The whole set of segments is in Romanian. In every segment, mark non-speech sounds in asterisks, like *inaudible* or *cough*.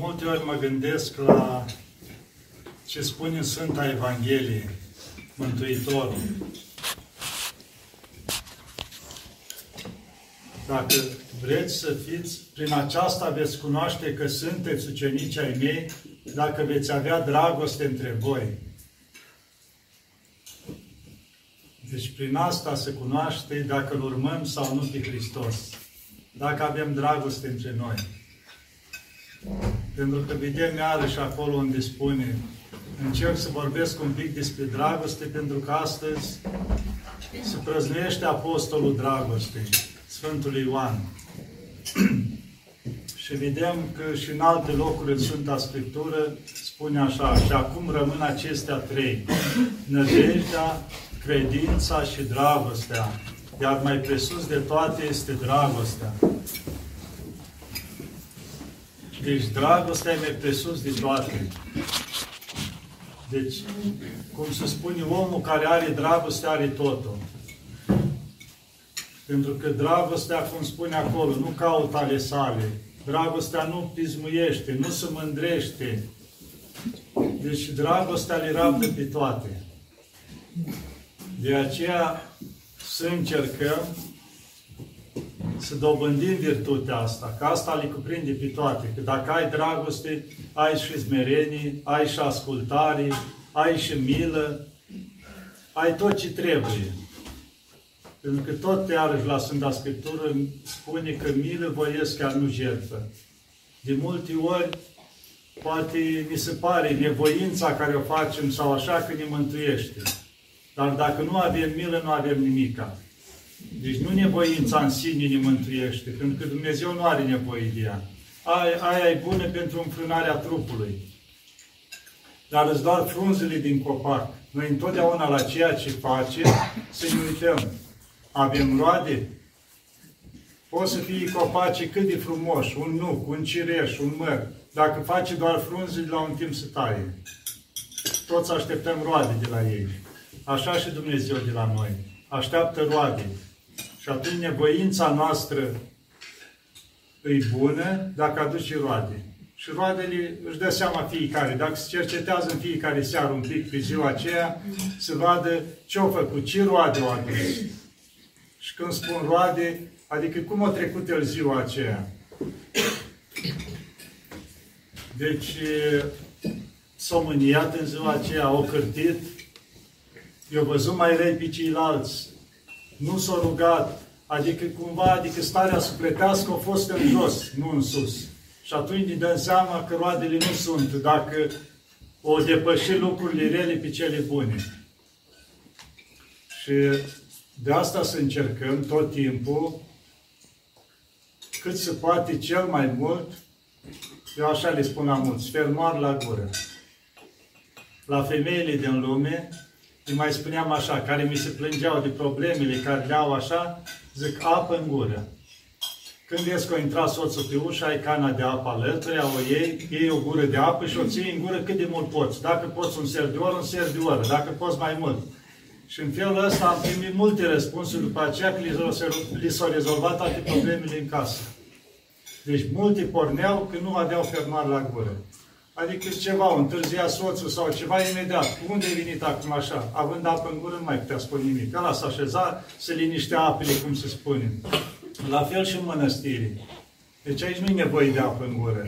multe ori mă gândesc la ce spune în Sfânta Evanghelie, Mântuitorul. Dacă vreți să fiți, prin aceasta veți cunoaște că sunteți ucenici ai mei, dacă veți avea dragoste între voi. Deci prin asta se cunoaște dacă îl urmăm sau nu pe Hristos. Dacă avem dragoste între noi. Pentru că vedem iarăși acolo unde spune încerc să vorbesc un pic despre dragoste, pentru că astăzi se prăznuiește Apostolul Dragostei, Sfântul Ioan. *clears throat* și vedem că și în alte locuri în Sfânta Scriptură spune așa, și acum rămân acestea trei, nădejdea, credința și dragostea, iar mai presus de toate este dragostea. Deci dragostea e mai presus de toate. Deci, cum se spune, omul care are dragoste are totul. Pentru că dragostea, cum spune acolo, nu caută ale sale. Dragostea nu pismuiește, nu se mândrește. Deci dragostea le rabdă pe toate. De aceea să încercăm să dobândim virtutea asta, că asta le cuprinde pe toate. Că dacă ai dragoste, ai și smerenie, ai și ascultare, ai și milă, ai tot ce trebuie. Pentru că tot iarăși la Sfânta Scriptură spune că milă voiesc chiar nu jertfă. De multe ori, poate mi se pare nevoința care o facem sau așa că ne mântuiește. Dar dacă nu avem milă, nu avem nimica. Deci nu nevoința în sine ne mântuiește, pentru că Dumnezeu nu are nevoie de ea. Aia, aia e bună pentru înfrânarea trupului. Dar îți doar frunzele din copac. Noi întotdeauna la ceea ce face să ne uităm. Avem roade? Pot să fie copaci cât de frumoși, un nuc, un cireș, un măr. Dacă face doar frunzele, la un timp să taie. Toți așteptăm roade de la ei. Așa și Dumnezeu de la noi. Așteaptă roade. Și atunci nevoința noastră e bună dacă aduce roade. Și roadele își dă seama fiecare. Dacă se cercetează în fiecare seară un pic pe ziua aceea, se vadă ce au făcut, ce roade au adus. Și când spun roade, adică cum a trecut el ziua aceea. Deci, s-au mâniat în ziua aceea, au cârtit, i-au văzut mai răi pe ceilalți, nu s-a rugat, adică cumva, adică starea sufletească a fost în jos, nu în sus. Și atunci ne dăm seama că roadele nu sunt, dacă o depăși lucrurile rele pe cele bune. Și de asta să încercăm tot timpul, cât se poate cel mai mult, eu așa le spun la mulți, fermoar la gură. La femeile din lume, îi mai spuneam așa, care mi se plângeau de problemele care le au așa, zic apă în gură. Când vezi că a intrat soțul pe ușă, ai cana de apă alături, o iei, iei o gură de apă și o ții în gură cât de mult poți. Dacă poți un ser de oră, un ser de oră. Dacă poți mai mult. Și în felul ăsta am primit multe răspunsuri după aceea că li s-au rezolvat toate problemele în casă. Deci multe porneau că nu aveau fermar la gură. Adică ceva, întârzia soțul sau ceva imediat. Unde ai venit acum așa? Având apă în gură, nu mai putea spune nimic. Ăla s-a așezat, se liniștea apele, cum se spune. La fel și în mănăstire. Deci aici nu e nevoie de apă în gură.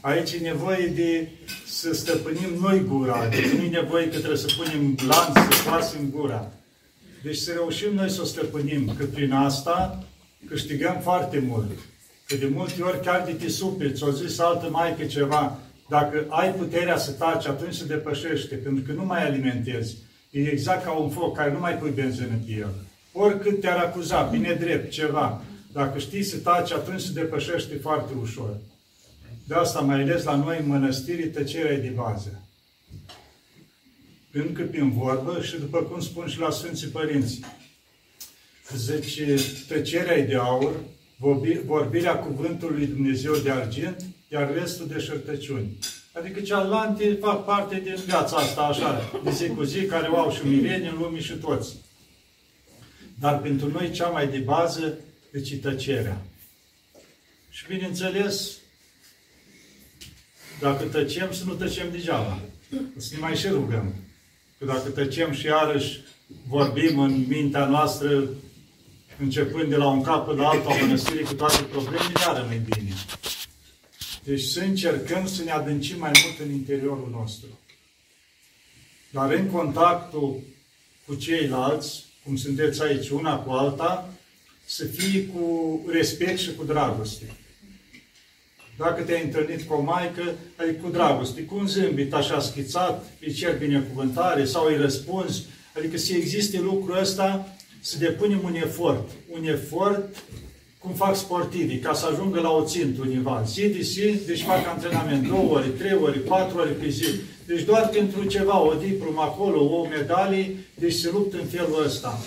Aici e nevoie de să stăpânim noi gura. Deci nu e nevoie că trebuie să punem lanț, să scoatem gura. Deci să reușim noi să o stăpânim, că prin asta câștigăm foarte mult. Că de multe ori chiar de te superi, ți-o zis altă maică ceva, dacă ai puterea să taci, atunci se depășește, pentru că nu mai alimentezi. E exact ca un foc care nu mai pui benzină pe el. Oricât te-ar acuza, bine drept, ceva, dacă știi să taci, atunci se depășește foarte ușor. De asta, mai ales la noi în mănăstiri, tăcerea e de bază. Pentru că prin vorbă și după cum spun și la Sfinții Părinți, zice, tăcerea e de aur, vorbirea cuvântului Dumnezeu de argint, iar restul de șertăciuni. Adică cealaltă fac parte din viața asta așa, de zi cu zi, care o au și mileni în lume și toți. Dar pentru noi cea mai de bază e tăcerea. Și bineînțeles, Dacă tăcem, să nu tăcem degeaba. Să ne mai și rugăm. Că dacă tăcem și iarăși vorbim în mintea noastră, începând de la un capăt la altul a mănăstirii cu toate problemele, iară mai bine. Deci să încercăm să ne adâncim mai mult în interiorul nostru. Dar în contactul cu ceilalți, cum sunteți aici una cu alta, să fie cu respect și cu dragoste. Dacă te-ai întâlnit cu o maică, ai cu dragoste, cu un zâmbit așa schițat, îi cer binecuvântare sau îi răspunzi. Adică să existe lucrul ăsta, să depunem un efort. Un efort cum fac sportivii, ca să ajungă la o țintă univa. Zi de zi, deci fac antrenament două ori, trei ori, patru ori pe zi. Deci doar pentru ceva, o diplomă acolo, o medalie, deci se luptă în felul ăsta.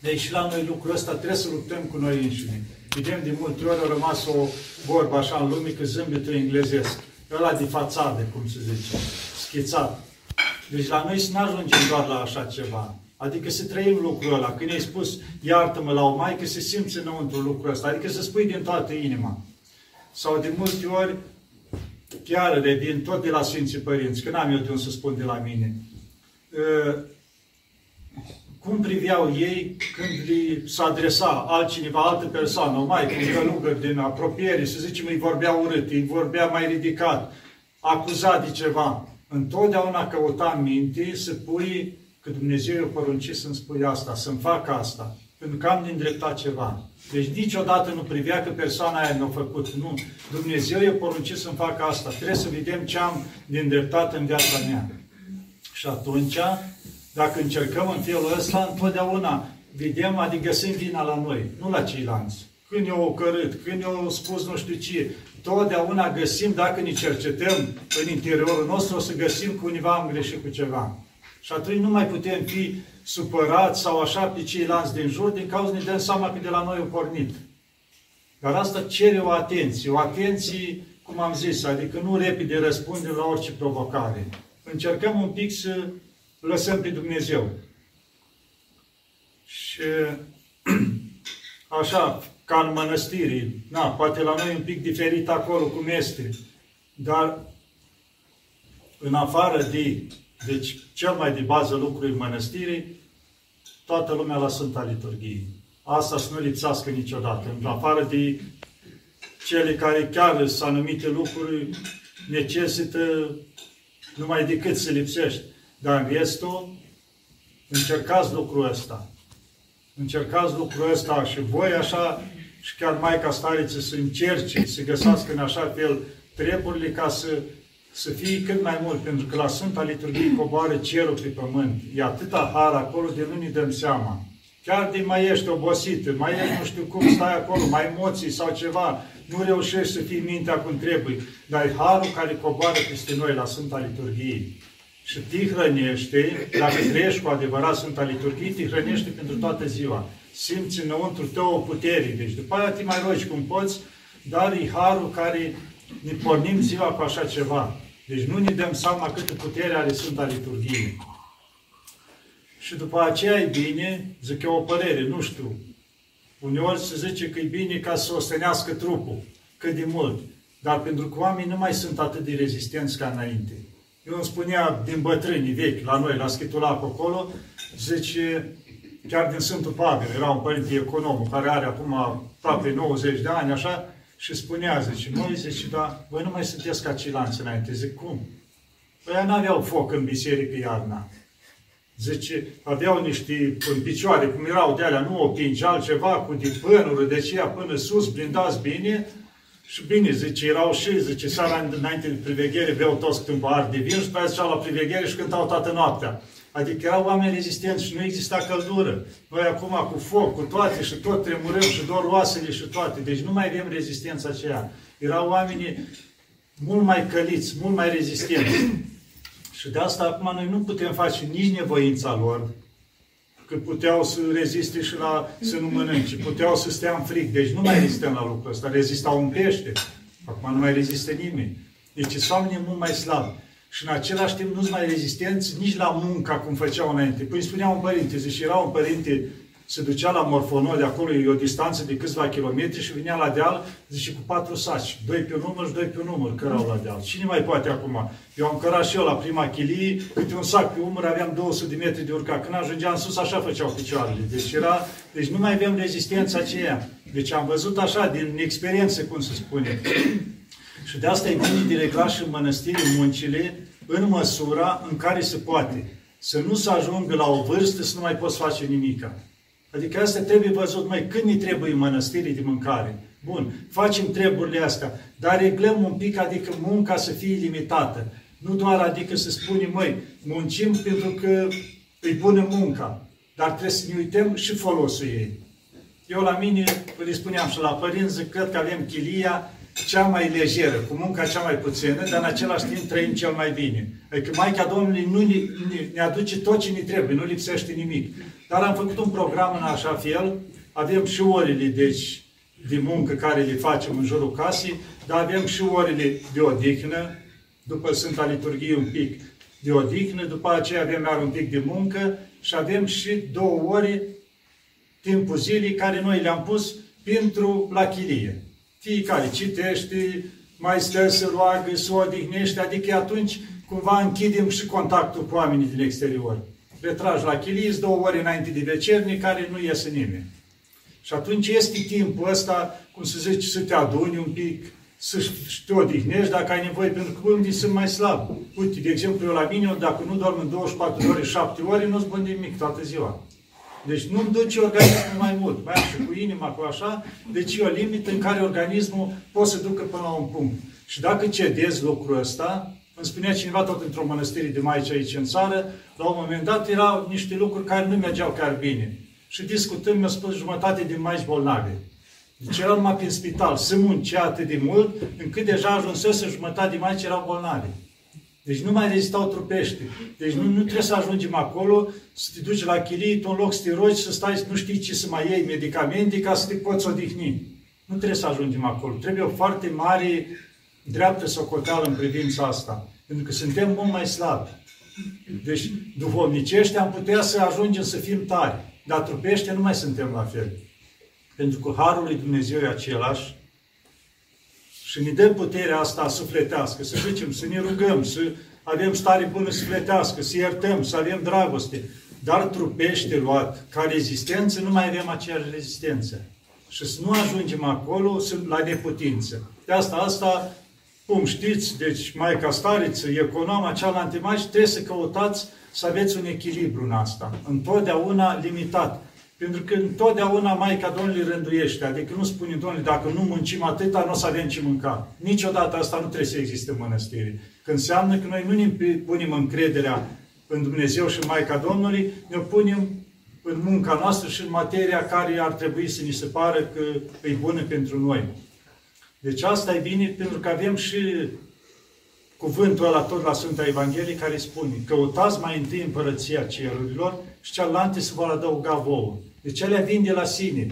Deci la noi lucrul ăsta trebuie să luptăm cu noi înșine. Vedem de multe ori a rămas o vorbă așa în lume că zâmbetul englezesc. Ăla de fațade, cum se zice, schițat. Deci la noi să nu ajungem doar la așa ceva. Adică să trăim lucrul ăla. Când ai spus, iartă-mă la o maică, se simți înăuntru lucrul ăsta. Adică să spui din toată inima. Sau de multe ori, chiar revin tot de la Sfinții Părinți, că n-am eu de unde să spun de la mine. Ă, cum priveau ei când li s-a adresa altcineva, altă persoană, o maică, un călugăr din apropiere, să zicem, îi vorbea urât, îi vorbea mai ridicat, acuzat de ceva. Întotdeauna căuta în minte să pui că Dumnezeu i-a poruncit să-mi spui asta, să-mi fac asta, pentru că am din dreptat ceva. Deci niciodată nu privea că persoana aia mi-a făcut. Nu. Dumnezeu i-a poruncit să-mi fac asta. Trebuie să vedem ce am din dreptat în viața mea. Și atunci, dacă încercăm în felul ăsta, întotdeauna vedem, adică găsim vina la noi, nu la ceilalți. Când eu o cărât, când eu o spus nu știu ce, totdeauna găsim, dacă ne cercetăm în interiorul nostru, o să găsim că univa am greșit cu ceva. Și atunci nu mai putem fi supărați sau așa pe ceilalți din jur, din cauza ne dăm seama că de la noi au pornit. Dar asta cere o atenție, o atenție, cum am zis, adică nu repede răspundem la orice provocare. Încercăm un pic să lăsăm pe Dumnezeu. Și *clears throat* așa, ca în mănăstiri, na, poate la noi un pic diferit acolo cum este, dar în afară de deci, cel mai de bază lucru în mănăstirii, toată lumea la Sfânta Liturghie. Asta să nu lipsească niciodată. În afară de cele care chiar sunt anumite lucruri necesită numai decât să lipsești. Dar în restul, încercați lucrul ăsta. Încercați lucrul ăsta și voi așa, și chiar Maica Stariță să încerce, să găsească în așa fel treburile ca să să fie cât mai mult, pentru că la Sfânta Liturghie coboară cerul pe pământ. E atâta har acolo de nu ne dăm seama. Chiar de mai ești obosit, mai ești nu știu cum, stai acolo, mai emoții sau ceva, nu reușești să fii mintea cum trebuie, dar e harul care coboară peste noi la Sfânta Liturghie. Și te hrănește, dacă trăiești cu adevărat Sfânta Liturghie, te hrănește pentru toată ziua. Simți înăuntru tău o putere. Deci după aia te mai rogi cum poți, dar e harul care ne pornim ziua cu așa ceva. Deci nu ne dăm seama câtă putere are Sfânta Liturghie. Și după aceea e bine, zic eu o părere, nu știu, uneori se zice că e bine ca să ostenească trupul, cât de mult. Dar pentru că oamenii nu mai sunt atât de rezistenți ca înainte. Eu îmi spunea din bătrânii vechi, la noi, la Schitulac acolo, zice, chiar din Sfântul Pavel, era un părinte econom, care are acum aproape 90 de ani, așa, și spunea, zice, noi, zice, da, voi nu mai sunteți ca ceilalți înainte. Zic, cum? Păi nu aveau foc în biserică iarna. Zice, aveau niște în picioare, cum erau de alea, nu opinci, altceva, cu dipânuri, de aceea până sus, blindați bine. Și bine, zice, erau și, zice, seara înainte de priveghere, beau toți câte un pahar de vin și după aceea la priveghere și cântau toată noaptea. Adică erau oameni rezistenți și nu exista căldură. Noi acum cu foc, cu toate și tot tremurăm și doar oasele și toate. Deci nu mai avem rezistența aceea. Erau oameni mult mai căliți, mult mai rezistenți. *clears throat* și de asta acum noi nu putem face nici nevoința lor, că puteau să reziste și la să nu mănânce, puteau să stea în fric. Deci nu mai rezistăm la lucrul ăsta. Rezistau un pește. Acum nu mai rezistă nimeni. Deci sunt oamenii mult mai slabi și în același timp nu-s mai rezistenți nici la munca cum făceau înainte. Păi spunea un părinte, zice, era un părinte se ducea la Morfonol, de acolo e o distanță de câțiva kilometri și vinea la deal, zice, cu patru saci, doi pe un număr și doi pe un număr, cărau la deal. Cine mai poate acum? Eu am cărat și eu la prima chilie, câte un sac pe umăr, aveam 200 de metri de urcat. Când ajungeam sus, așa făceau picioarele. Deci, era, deci nu mai avem rezistența aceea. Deci am văzut așa, din experiență, cum se spune. Și de asta e bine de regla și în mănăstiri muncile, în măsura în care se poate. Să nu se ajungă la o vârstă să nu mai poți face nimica. Adică asta trebuie văzut, mai când ne trebuie mănăstirii de mâncare? Bun, facem treburile astea, dar reglăm un pic, adică munca să fie limitată. Nu doar adică să spunem, măi, muncim pentru că îi bună munca, dar trebuie să ne uităm și folosul ei. Eu la mine, le spuneam și la părinți, cred că avem chilia cea mai lejeră, cu munca cea mai puțină, dar în același timp trăim cel mai bine. Adică Maica Domnului nu ne, ne, ne aduce tot ce ne trebuie, nu lipsește nimic. Dar am făcut un program în așa fel, avem și orele, deci, de muncă care le facem în jurul casei, dar avem și orele de odihnă, după Sfânta Liturghie un pic de odihnă, după aceea avem iar un pic de muncă și avem și două ore timpul zilei care noi le-am pus pentru la chilie. Fiecare citește, mai stă să roagă, să odihnește, adică atunci cumva închidem și contactul cu oamenii din exterior. Retragi la chilie, două ore înainte de vecernie, care nu iese nimeni. Și atunci este timpul ăsta, cum să zice, să te aduni un pic, să te odihnești dacă ai nevoie, pentru că unii sunt mai slab. Uite, de exemplu, eu la mine, dacă nu dorm în 24 de ore, 7 ore, nu-ți bun nimic toată ziua. Deci nu-mi duce organismul mai mult. Mai am și cu inima, cu așa. Deci e o limită în care organismul poate să ducă până la un punct. Și dacă cedezi lucrul ăsta, îmi spunea cineva tot într-o mănăstire de maici aici în țară, la un moment dat erau niște lucruri care nu mergeau chiar bine. Și discutând, mi-a spus jumătate din maici bolnavi. Deci erau numai prin spital. Se muncea atât de mult, încât deja ajunsese jumătate din maici erau bolnavi. Deci nu mai rezistau trupește. Deci nu, nu trebuie să ajungem acolo, să te duci la chilie, tu în loc să te rogi, să stai, nu știi ce să mai iei medicamente ca să te poți odihni. Nu trebuie să ajungem acolo. Trebuie o foarte mare dreaptă socoteală în privința asta. Pentru că suntem mult mai slabi. Deci, duhovnicește am putea să ajungem să fim tari. Dar trupește nu mai suntem la fel. Pentru că Harul lui Dumnezeu e același și ne dă puterea asta sufletească, să zicem, să ne rugăm, să avem stare bună sufletească, să iertăm, să avem dragoste. Dar trupește luat ca rezistență, nu mai avem aceeași rezistență. Și să nu ajungem acolo la neputință. De asta, asta, cum știți, deci Maica Stariță, economa, cealaltă mai trebuie să căutați să aveți un echilibru în asta. Întotdeauna limitat. Pentru că întotdeauna Maica Domnului rânduiește. Adică nu spune, Domnule, dacă nu muncim atâta, nu o să avem ce mânca. Niciodată asta nu trebuie să existe în mănăstire. Când înseamnă că noi nu ne punem încrederea în Dumnezeu și în Maica Domnului, ne punem în munca noastră și în materia care ar trebui să ni se pară că e bună pentru noi. Deci asta e bine pentru că avem și cuvântul ăla tot la Sfânta Evanghelie care spune căutați mai întâi împărăția cerurilor și cealaltă se vor adăuga vouă. Deci ele vin de la sine.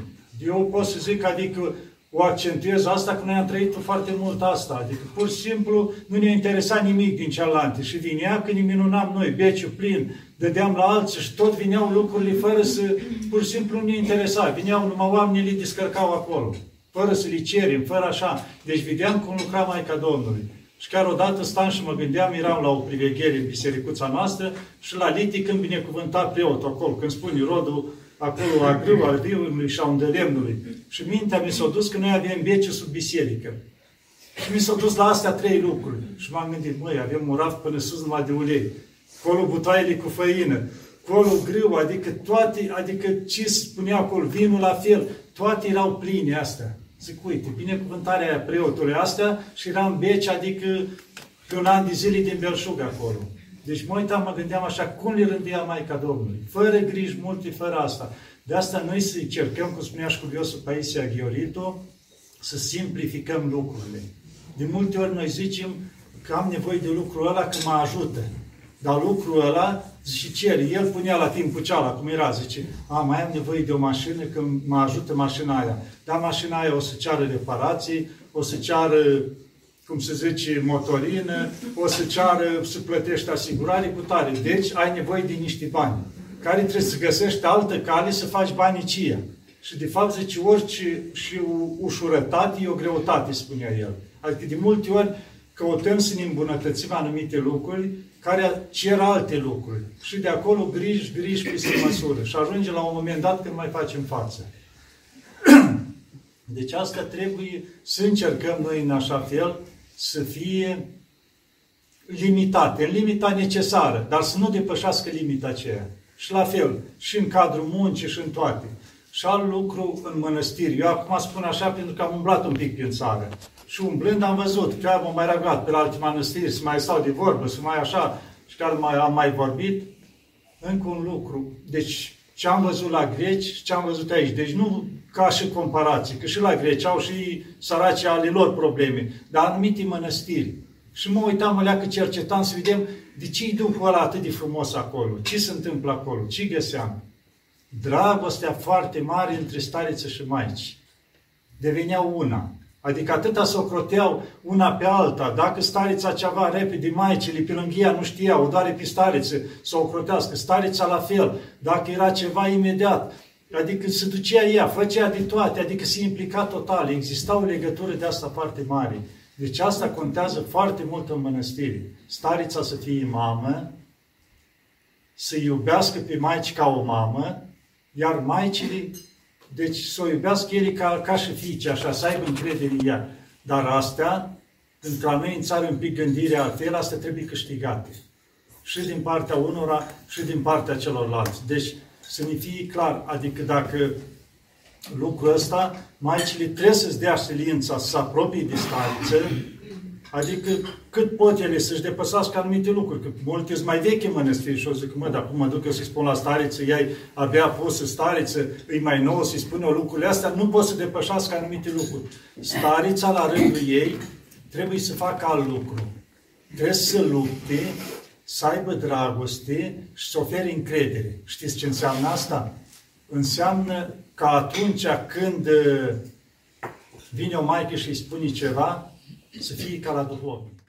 Eu pot să zic, adică o accentuez asta, că noi am trăit foarte mult asta. Adică pur și simplu nu ne interesa nimic din cealaltă. Și vinea când ne minunam noi, beciul plin, dădeam la alții și tot vineau lucrurile fără să, pur și simplu nu ne interesa. Vineau numai oamenii, le descărcau acolo. Fără să le cerem, fără așa. Deci vedeam cum lucra Maica Domnului. Și chiar odată stam și mă gândeam, eram la o priveghere în bisericuța noastră și la Liti când binecuvânta preotul acolo, când spune rodul acolo a grâu, al viului și a undelemnului. Și mintea mi s-a dus că noi avem bece sub biserică. Și mi s-a dus la astea trei lucruri. Și m-am gândit, măi, avem murat până sus numai de ulei. Acolo butoaiele cu făină. Acolo grâu, adică toate, adică ce spunea acolo, vinul la fel, toate erau pline astea. Zic, uite, binecuvântarea preotului astea și eram beci, adică pe un an de zile din Belșug acolo. Deci mă uitam, mă gândeam așa, cum le rândia Maica Domnului? Fără griji multe, fără asta. De asta noi să încercăm, cum spunea și cuviosul Paisia Ghiorito, să simplificăm lucrurile. De multe ori noi zicem că am nevoie de lucrul ăla că mă ajută. Dar lucrul ăla, și cer, el punea la timpul ceala, cum era, zice, a, mai am nevoie de o mașină că mă ajută mașina aia. Dar mașina aia o să ceară reparații, o să ceară cum se zice, motorină, o să ceară să plătești asigurare cu tare. Deci ai nevoie de niște bani care trebuie să găsești altă cale să faci baniciia. Și de fapt zice, orice și ușurătate e o greutate, spunea el. Adică de multe ori căutăm să ne îmbunătățim anumite lucruri care cer alte lucruri. Și de acolo griji, griji peste măsură. Și ajunge la un moment dat când mai facem față. *clears throat* Deci asta trebuie să încercăm noi în așa fel să fie limitate, în limita necesară, dar să nu depășească limita aceea. Și la fel, și în cadrul muncii și în toate. Și alt lucru în mănăstiri. Eu acum spun așa pentru că am umblat un pic prin țară. Și umblând am văzut, chiar m-am mai răgat pe la alte mănăstiri, să mai stau de vorbă, să mai așa, și chiar mai, am mai vorbit. Încă un lucru. Deci, ce am văzut la greci și ce am văzut aici. Deci nu ca și comparație, că și la greci au și săracii ale lor probleme, dar anumite mănăstiri. Și mă uitam, mă leacă cercetam să vedem de ce e Duhul ăla atât de frumos acolo, ce se întâmplă acolo, ce găseam. Dragostea foarte mare între stariță și maici. Deveneau una. Adică atâta să o croteau una pe alta. Dacă starița ceva repede, maicile pe lângă ea nu știau, doar pe stariță să o crotească. Starița la fel. Dacă era ceva imediat, adică se ducea ea, făcea de toate, adică se implica total. Exista o legătură de asta foarte mare. Deci asta contează foarte mult în mănăstiri. Starița să fie mamă, să iubească pe maici ca o mamă, iar maicile, deci să o iubească ele ca, ca și fiice, așa, să aibă încredere în ea. Dar astea, pentru la noi în țară un pic gândirea altfel, astea trebuie câștigate. Și din partea unora, și din partea celorlalți. Deci, să ne fie clar, adică dacă lucrul ăsta, maicile trebuie să-ți dea silința să se apropie de stariță, adică cât pot ele să-și depăsească anumite lucruri, că multe sunt mai vechi mănăstiri și o zic, mă, dar cum mă duc eu să-i spun la stariță, ea abia pus în stariță, e mai nou să-i spun lucrurile astea, nu pot să depășească anumite lucruri. Starița, la rândul ei, trebuie să facă alt lucru. Trebuie să lupte, să aibă dragoste și să ofere încredere. Știți ce înseamnă asta? Înseamnă că atunci când uh, vine o maică și îi spune ceva, să fie ca la duhovnic.